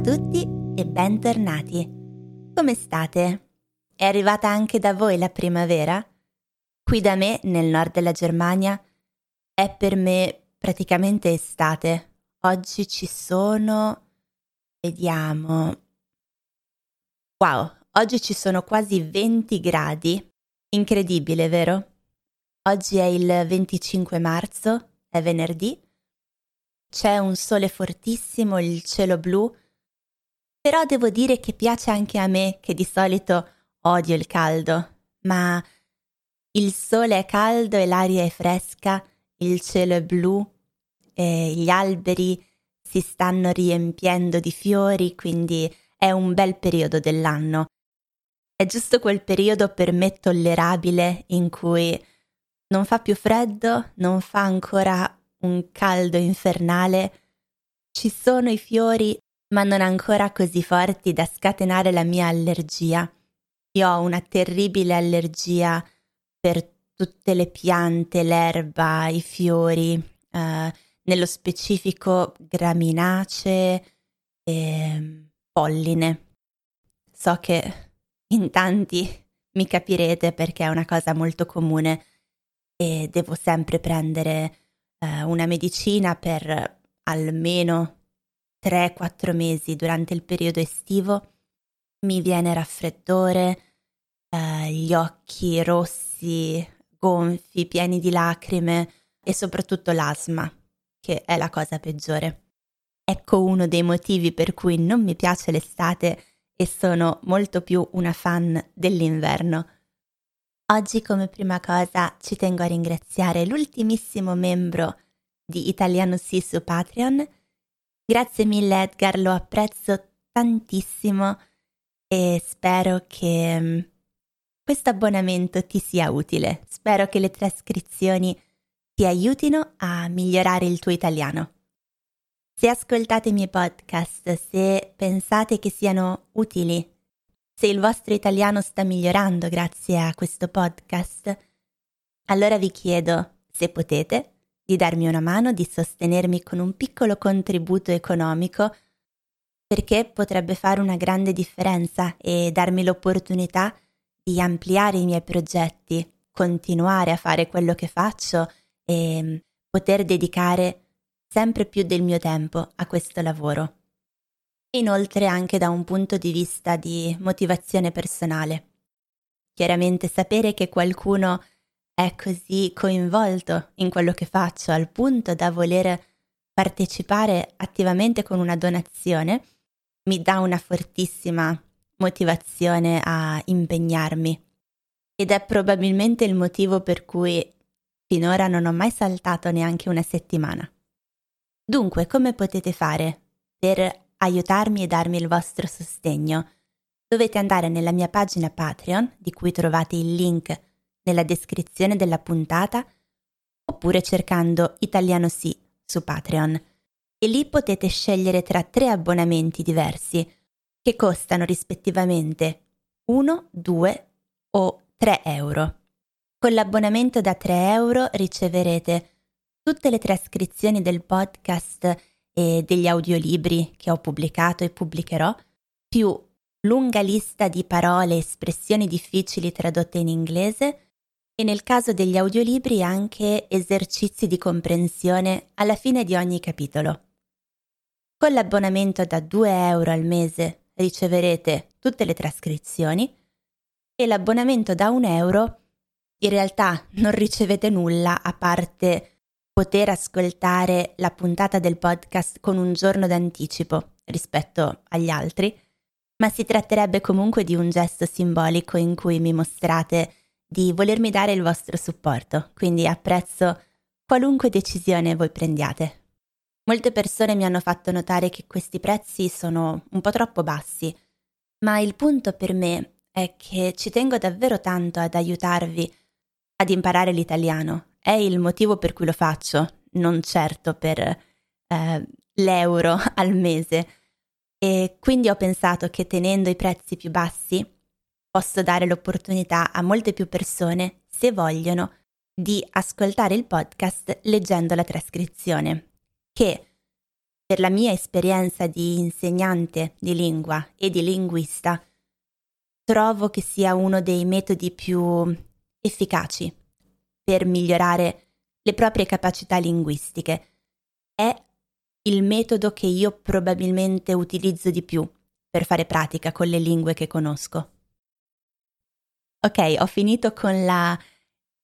a tutti e bentornati. Come state? È arrivata anche da voi la primavera? Qui da me, nel nord della Germania, è per me praticamente estate. Oggi ci sono... Vediamo. Wow, oggi ci sono quasi 20 gradi. Incredibile, vero? Oggi è il 25 marzo, è venerdì. C'è un sole fortissimo, il cielo blu però devo dire che piace anche a me, che di solito odio il caldo, ma il sole è caldo e l'aria è fresca, il cielo è blu e gli alberi si stanno riempiendo di fiori, quindi è un bel periodo dell'anno. È giusto quel periodo per me tollerabile in cui non fa più freddo, non fa ancora un caldo infernale, ci sono i fiori ma non ancora così forti da scatenare la mia allergia. Io ho una terribile allergia per tutte le piante, l'erba, i fiori, eh, nello specifico graminacee e polline. So che in tanti mi capirete perché è una cosa molto comune e devo sempre prendere eh, una medicina per almeno 3-4 mesi durante il periodo estivo mi viene raffreddore, eh, gli occhi rossi, gonfi, pieni di lacrime e soprattutto l'asma, che è la cosa peggiore. Ecco uno dei motivi per cui non mi piace l'estate e sono molto più una fan dell'inverno. Oggi come prima cosa ci tengo a ringraziare l'ultimissimo membro di Italiano Sì su Patreon, Grazie mille Edgar, lo apprezzo tantissimo e spero che mm, questo abbonamento ti sia utile. Spero che le trascrizioni ti aiutino a migliorare il tuo italiano. Se ascoltate i miei podcast, se pensate che siano utili, se il vostro italiano sta migliorando grazie a questo podcast, allora vi chiedo, se potete, di darmi una mano, di sostenermi con un piccolo contributo economico, perché potrebbe fare una grande differenza e darmi l'opportunità di ampliare i miei progetti, continuare a fare quello che faccio e mm, poter dedicare sempre più del mio tempo a questo lavoro. Inoltre anche da un punto di vista di motivazione personale. Chiaramente sapere che qualcuno è così coinvolto in quello che faccio al punto da voler partecipare attivamente con una donazione, mi dà una fortissima motivazione a impegnarmi. Ed è probabilmente il motivo per cui finora non ho mai saltato neanche una settimana. Dunque, come potete fare per aiutarmi e darmi il vostro sostegno? Dovete andare nella mia pagina Patreon, di cui trovate il link nella descrizione della puntata oppure cercando Italiano Sì su Patreon. E lì potete scegliere tra tre abbonamenti diversi che costano rispettivamente 1, 2 o 3 euro. Con l'abbonamento da 3 euro riceverete tutte le trascrizioni del podcast e degli audiolibri che ho pubblicato e pubblicherò, più lunga lista di parole e espressioni difficili tradotte in inglese, e nel caso degli audiolibri anche esercizi di comprensione alla fine di ogni capitolo. Con l'abbonamento da 2 euro al mese riceverete tutte le trascrizioni e l'abbonamento da 1 euro in realtà non ricevete nulla a parte poter ascoltare la puntata del podcast con un giorno d'anticipo rispetto agli altri, ma si tratterebbe comunque di un gesto simbolico in cui mi mostrate di volermi dare il vostro supporto, quindi apprezzo qualunque decisione voi prendiate. Molte persone mi hanno fatto notare che questi prezzi sono un po' troppo bassi, ma il punto per me è che ci tengo davvero tanto ad aiutarvi ad imparare l'italiano. È il motivo per cui lo faccio, non certo per eh, l'euro al mese. E quindi ho pensato che tenendo i prezzi più bassi posso dare l'opportunità a molte più persone, se vogliono, di ascoltare il podcast leggendo la trascrizione, che per la mia esperienza di insegnante di lingua e di linguista, trovo che sia uno dei metodi più efficaci per migliorare le proprie capacità linguistiche. È il metodo che io probabilmente utilizzo di più per fare pratica con le lingue che conosco. Ok, ho finito con la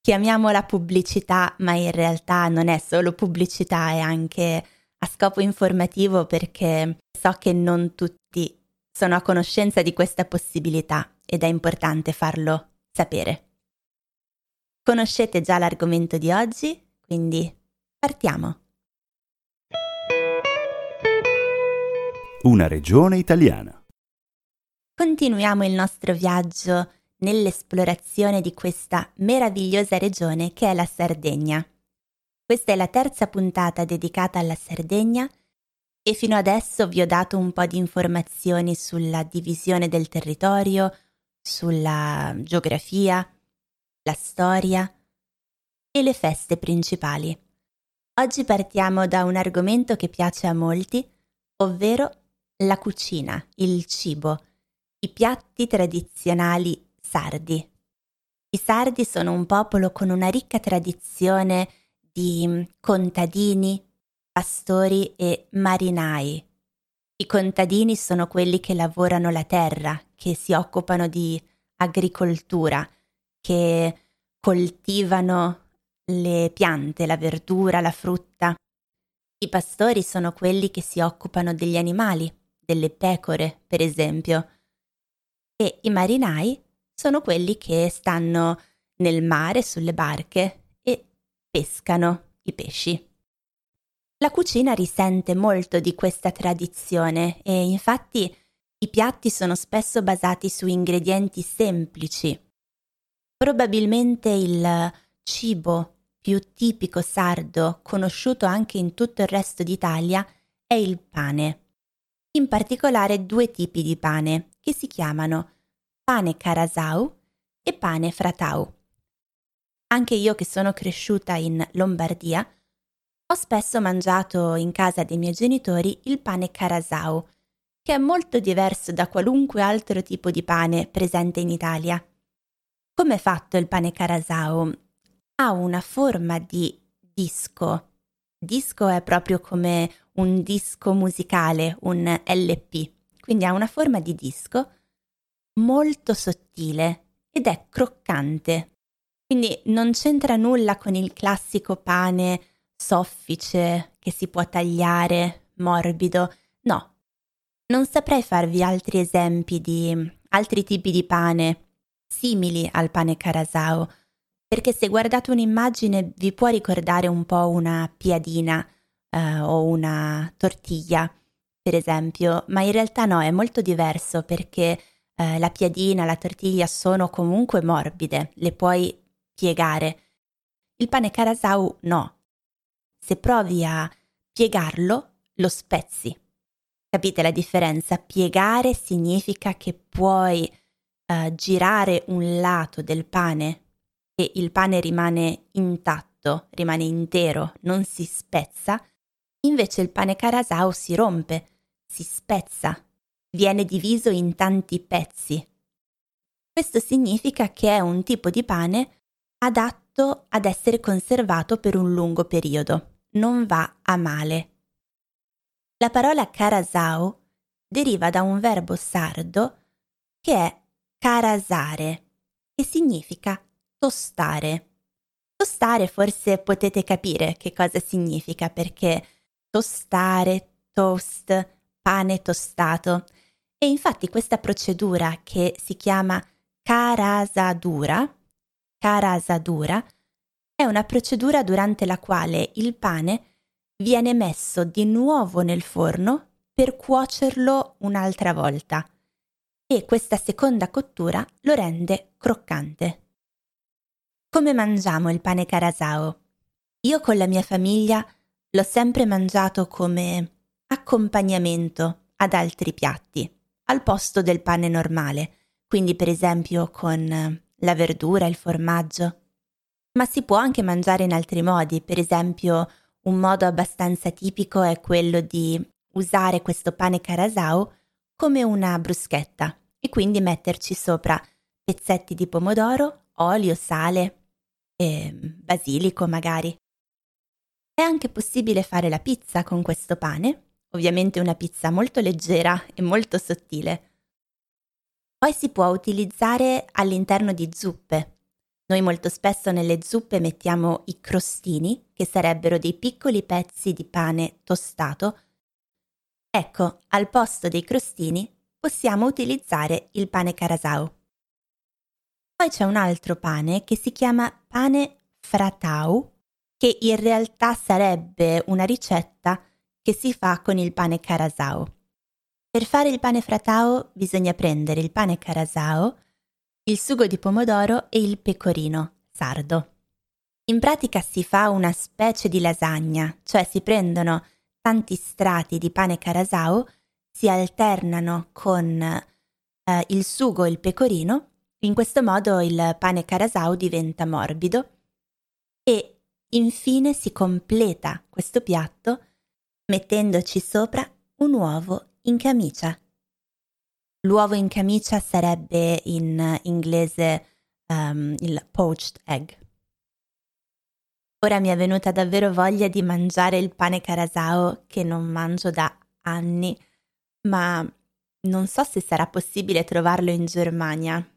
chiamiamola pubblicità, ma in realtà non è solo pubblicità, è anche a scopo informativo perché so che non tutti sono a conoscenza di questa possibilità ed è importante farlo sapere. Conoscete già l'argomento di oggi, quindi partiamo. Una regione italiana. Continuiamo il nostro viaggio nell'esplorazione di questa meravigliosa regione che è la Sardegna. Questa è la terza puntata dedicata alla Sardegna e fino adesso vi ho dato un po' di informazioni sulla divisione del territorio, sulla geografia, la storia e le feste principali. Oggi partiamo da un argomento che piace a molti, ovvero la cucina, il cibo, i piatti tradizionali sardi. I sardi sono un popolo con una ricca tradizione di mm, contadini, pastori e marinai. I contadini sono quelli che lavorano la terra, che si occupano di agricoltura, che coltivano le piante, la verdura, la frutta. I pastori sono quelli che si occupano degli animali, delle pecore, per esempio. E i marinai sono quelli che stanno nel mare sulle barche e pescano i pesci. La cucina risente molto di questa tradizione e infatti i piatti sono spesso basati su ingredienti semplici. Probabilmente il cibo più tipico sardo, conosciuto anche in tutto il resto d'Italia, è il pane. In particolare due tipi di pane, che si chiamano pane carasau e pane fratau. Anche io che sono cresciuta in Lombardia, ho spesso mangiato in casa dei miei genitori il pane carasau, che è molto diverso da qualunque altro tipo di pane presente in Italia. Come è fatto il pane carasau? Ha una forma di disco. Disco è proprio come un disco musicale, un LP, quindi ha una forma di disco molto sottile ed è croccante. Quindi non c'entra nulla con il classico pane soffice che si può tagliare, morbido. No. Non saprei farvi altri esempi di altri tipi di pane simili al pane carasao, perché se guardate un'immagine vi può ricordare un po' una piadina eh, o una tortiglia, per esempio, ma in realtà no, è molto diverso perché eh, la piadina, la tortiglia sono comunque morbide, le puoi piegare. Il pane carasau no. Se provi a piegarlo, lo spezzi. Capite la differenza? Piegare significa che puoi eh, girare un lato del pane e il pane rimane intatto, rimane intero, non si spezza. Invece il pane carasau si rompe, si spezza, viene diviso in tanti pezzi. Questo significa che è un tipo di pane adatto ad essere conservato per un lungo periodo, non va a male. La parola carasau deriva da un verbo sardo che è carasare, che significa tostare. Tostare forse potete capire che cosa significa perché tostare, toast, pane tostato e infatti questa procedura che si chiama carasadura, carasadura, è una procedura durante la quale il pane viene messo di nuovo nel forno per cuocerlo un'altra volta e questa seconda cottura lo rende croccante. Come mangiamo il pane carasao? Io con la mia famiglia l'ho sempre mangiato come accompagnamento ad altri piatti al posto del pane normale, quindi per esempio con eh, la verdura, il formaggio. Ma si può anche mangiare in altri modi, per esempio un modo abbastanza tipico è quello di usare questo pane carasau come una bruschetta e quindi metterci sopra pezzetti di pomodoro, olio, sale e basilico magari. È anche possibile fare la pizza con questo pane, ovviamente una pizza molto leggera e molto sottile. Poi si può utilizzare all'interno di zuppe. Noi molto spesso nelle zuppe mettiamo i crostini, che sarebbero dei piccoli pezzi di pane tostato. Ecco, al posto dei crostini possiamo utilizzare il pane carasau. Poi c'è un altro pane che si chiama pane fratau, che in realtà sarebbe una ricetta che si fa con il pane carasau. Per fare il pane fratau bisogna prendere il pane carasau, il sugo di pomodoro e il pecorino sardo. In pratica si fa una specie di lasagna, cioè si prendono tanti strati di pane carasau, si alternano con eh, il sugo e il pecorino, in questo modo il pane carasau diventa morbido e infine si completa questo piatto mettendoci sopra un uovo in camicia. L'uovo in camicia sarebbe in inglese um, il poached egg. Ora mi è venuta davvero voglia di mangiare il pane carasao che non mangio da anni, ma non so se sarà possibile trovarlo in Germania.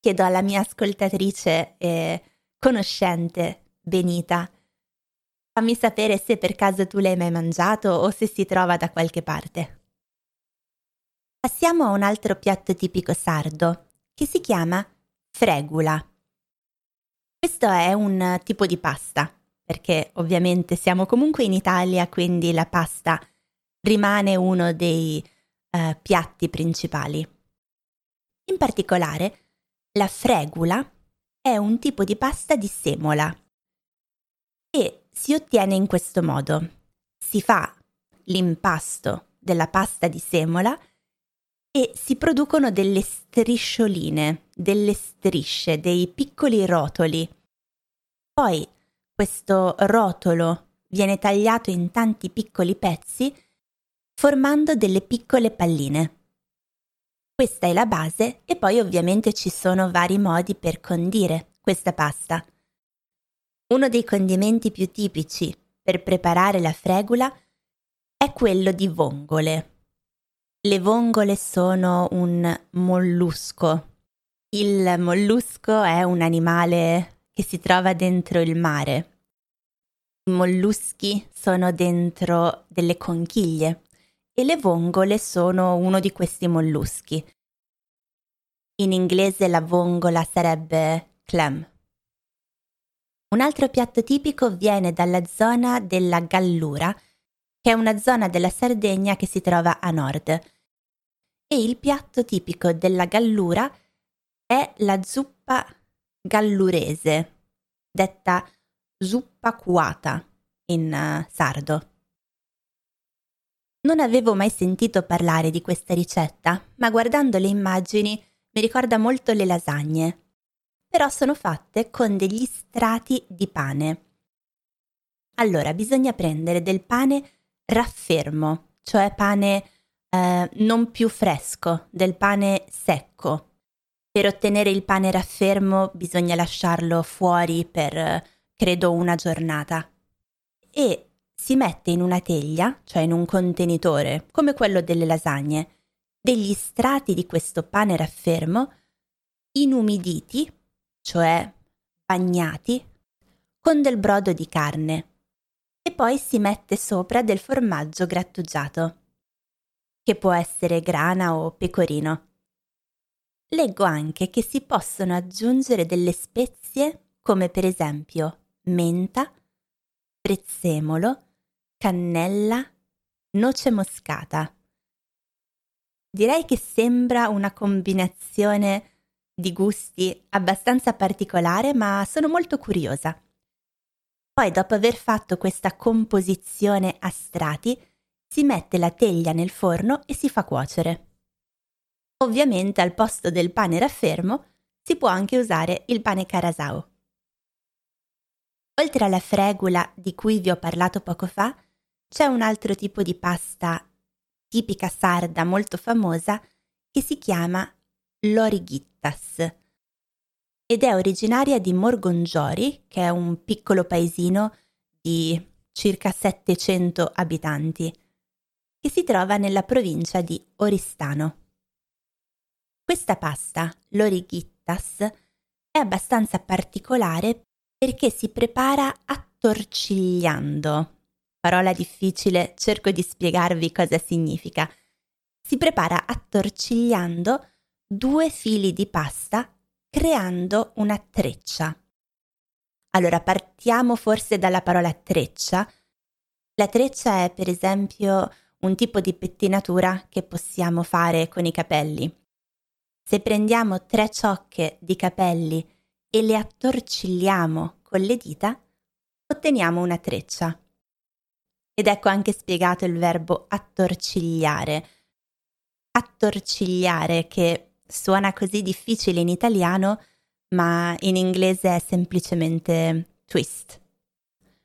Chiedo alla mia ascoltatrice e conoscente, Benita, fammi sapere se per caso tu l'hai mai mangiato o se si trova da qualche parte. Passiamo a un altro piatto tipico sardo, che si chiama fregula. Questo è un tipo di pasta, perché ovviamente siamo comunque in Italia, quindi la pasta rimane uno dei uh, piatti principali. In particolare, la fregula è un tipo di pasta di semola e si ottiene in questo modo. Si fa l'impasto della pasta di semola e si producono delle striscioline, delle strisce, dei piccoli rotoli. Poi questo rotolo viene tagliato in tanti piccoli pezzi formando delle piccole palline. Questa è la base e poi ovviamente ci sono vari modi per condire questa pasta. Uno dei condimenti più tipici per preparare la fregula è quello di vongole. Le vongole sono un mollusco. Il mollusco è un animale che si trova dentro il mare. I molluschi sono dentro delle conchiglie e le vongole sono uno di questi molluschi. In inglese la vongola sarebbe clam. Un altro piatto tipico viene dalla zona della Gallura, che è una zona della Sardegna che si trova a nord. E il piatto tipico della Gallura è la zuppa gallurese, detta zuppa cuata in uh, sardo. Non avevo mai sentito parlare di questa ricetta, ma guardando le immagini mi ricorda molto le lasagne. Però sono fatte con degli strati di pane. Allora, bisogna prendere del pane raffermo, cioè pane eh, non più fresco, del pane secco. Per ottenere il pane raffermo bisogna lasciarlo fuori per, credo, una giornata. E si mette in una teglia, cioè in un contenitore, come quello delle lasagne, degli strati di questo pane raffermo inumiditi, cioè bagnati, con del brodo di carne e poi si mette sopra del formaggio grattugiato, che può essere grana o pecorino. Leggo anche che si possono aggiungere delle spezie come per esempio menta, prezzemolo, cannella, noce moscata. Direi che sembra una combinazione di gusti abbastanza particolare, ma sono molto curiosa. Poi, dopo aver fatto questa composizione a strati, si mette la teglia nel forno e si fa cuocere. Ovviamente al posto del pane raffermo si può anche usare il pane carasau. Oltre alla fregula di cui vi ho parlato poco fa, c'è un altro tipo di pasta tipica sarda molto famosa che si chiama l'origittas ed è originaria di Morgongiori, che è un piccolo paesino di circa 700 abitanti, che si trova nella provincia di Oristano. Questa pasta, l'origittas, è abbastanza particolare perché si prepara attorcigliando. Parola difficile, cerco di spiegarvi cosa significa. Si prepara attorcigliando due fili di pasta creando una treccia. Allora partiamo forse dalla parola treccia. La treccia è per esempio un tipo di pettinatura che possiamo fare con i capelli. Se prendiamo tre ciocche di capelli e le attorcigliamo con le dita, otteniamo una treccia. Ed ecco anche spiegato il verbo attorcigliare. Attorcigliare che suona così difficile in italiano, ma in inglese è semplicemente twist.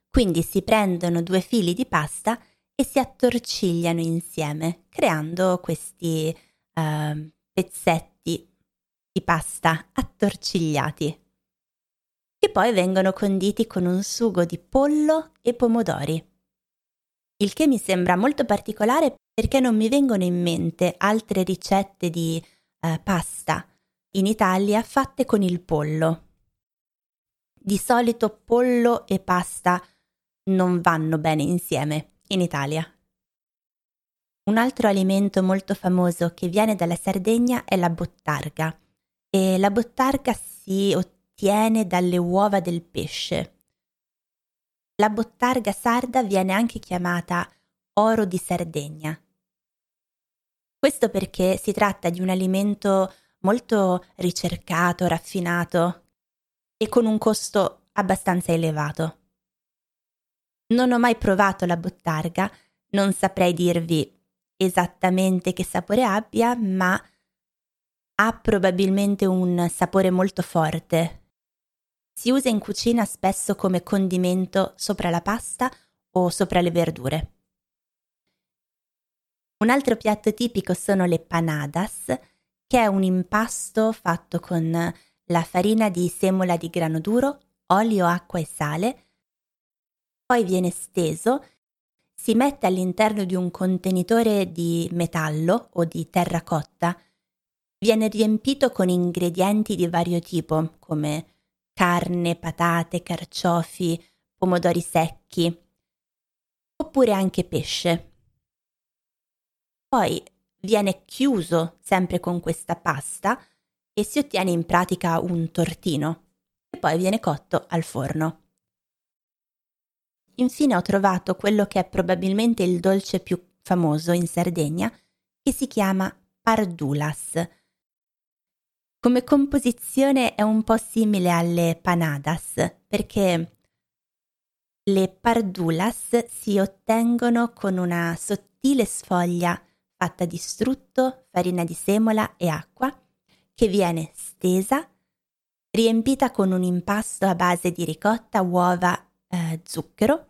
Quindi si prendono due fili di pasta e si attorcigliano insieme, creando questi uh, pezzetti di pasta attorcigliati, che poi vengono conditi con un sugo di pollo e pomodori. Il che mi sembra molto particolare perché non mi vengono in mente altre ricette di uh, pasta in Italia fatte con il pollo. Di solito pollo e pasta non vanno bene insieme in Italia. Un altro alimento molto famoso che viene dalla Sardegna è la bottarga e la bottarga si ottiene dalle uova del pesce. La bottarga sarda viene anche chiamata oro di Sardegna. Questo perché si tratta di un alimento molto ricercato, raffinato e con un costo abbastanza elevato. Non ho mai provato la bottarga, non saprei dirvi esattamente che sapore abbia, ma ha probabilmente un sapore molto forte. Si usa in cucina spesso come condimento sopra la pasta o sopra le verdure. Un altro piatto tipico sono le panadas, che è un impasto fatto con la farina di semola di grano duro, olio, acqua e sale. Poi viene steso, si mette all'interno di un contenitore di metallo o di terracotta. Viene riempito con ingredienti di vario tipo, come carne, patate, carciofi, pomodori secchi, oppure anche pesce. Poi viene chiuso sempre con questa pasta e si ottiene in pratica un tortino e poi viene cotto al forno. Infine ho trovato quello che è probabilmente il dolce più famoso in Sardegna, che si chiama pardulas. Come composizione è un po' simile alle panadas, perché le pardulas si ottengono con una sottile sfoglia fatta di strutto, farina di semola e acqua, che viene stesa, riempita con un impasto a base di ricotta, uova, eh, zucchero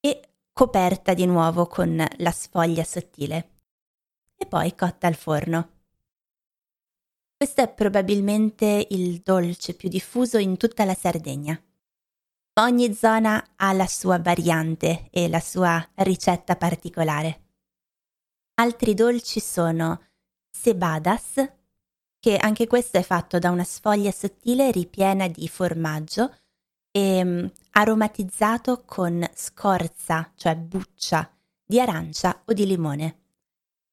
e coperta di nuovo con la sfoglia sottile e poi cotta al forno. Questo è probabilmente il dolce più diffuso in tutta la Sardegna. Ogni zona ha la sua variante e la sua ricetta particolare. Altri dolci sono cebadas, che anche questo è fatto da una sfoglia sottile ripiena di formaggio e um, aromatizzato con scorza, cioè buccia, di arancia o di limone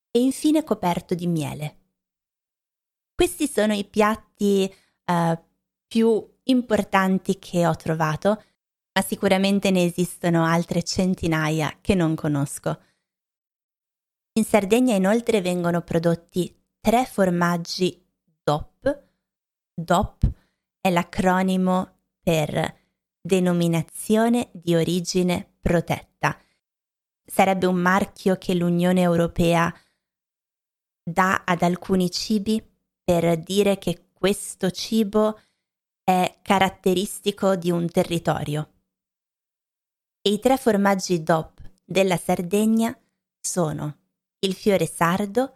e infine coperto di miele. Questi sono i piatti uh, più importanti che ho trovato, ma sicuramente ne esistono altre centinaia che non conosco. In Sardegna inoltre vengono prodotti tre formaggi DOP. DOP è l'acronimo per denominazione di origine protetta. Sarebbe un marchio che l'Unione Europea dà ad alcuni cibi per dire che questo cibo è caratteristico di un territorio. E i tre formaggi DOP della Sardegna sono il fiore sardo,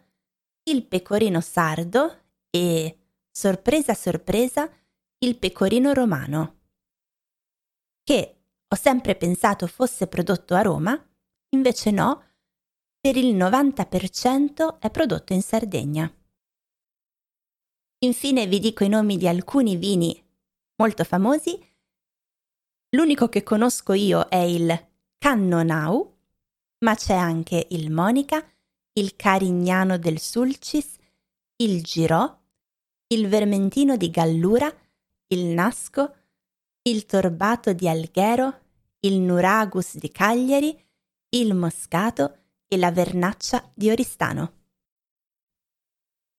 il pecorino sardo e, sorpresa sorpresa, il pecorino romano, che ho sempre pensato fosse prodotto a Roma, invece no, per il 90% è prodotto in Sardegna. Infine vi dico i nomi di alcuni vini molto famosi. L'unico che conosco io è il Cannonau, ma c'è anche il Monica, il Carignano del Sulcis, il Girò, il Vermentino di Gallura, il Nasco, il Torbato di Alghero, il Nuragus di Cagliari, il Moscato e la Vernaccia di Oristano.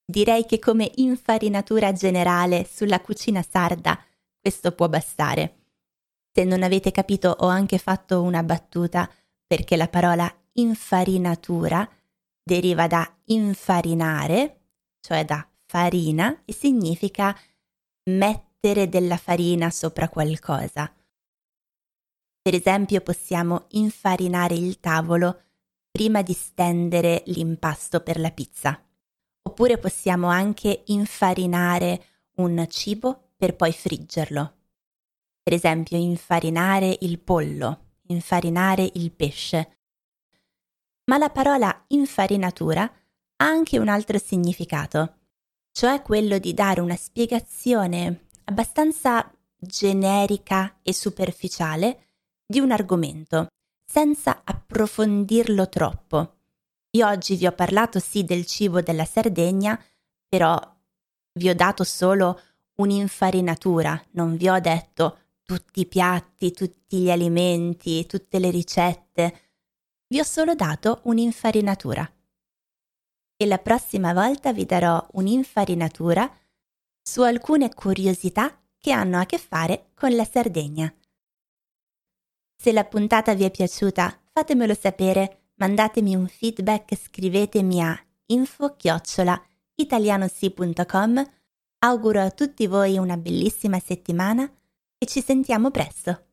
Direi che come infarinatura generale sulla cucina sarda questo può bastare. Se non avete capito ho anche fatto una battuta perché la parola infarinatura deriva da infarinare, cioè da farina, e significa mettere della farina sopra qualcosa. Per esempio possiamo infarinare il tavolo prima di stendere l'impasto per la pizza. Oppure possiamo anche infarinare un cibo per poi friggerlo. Per esempio infarinare il pollo, infarinare il pesce. Ma la parola infarinatura ha anche un altro significato, cioè quello di dare una spiegazione abbastanza generica e superficiale di un argomento, senza approfondirlo troppo. Io oggi vi ho parlato sì del cibo della Sardegna, però vi ho dato solo un'infarinatura, non vi ho detto tutti i piatti, tutti gli alimenti, tutte le ricette. Vi ho solo dato un'infarinatura. E la prossima volta vi darò un'infarinatura su alcune curiosità che hanno a che fare con la Sardegna. Se la puntata vi è piaciuta, fatemelo sapere mandatemi un feedback, scrivetemi a info-italianosi.com. Auguro a tutti voi una bellissima settimana e ci sentiamo presto.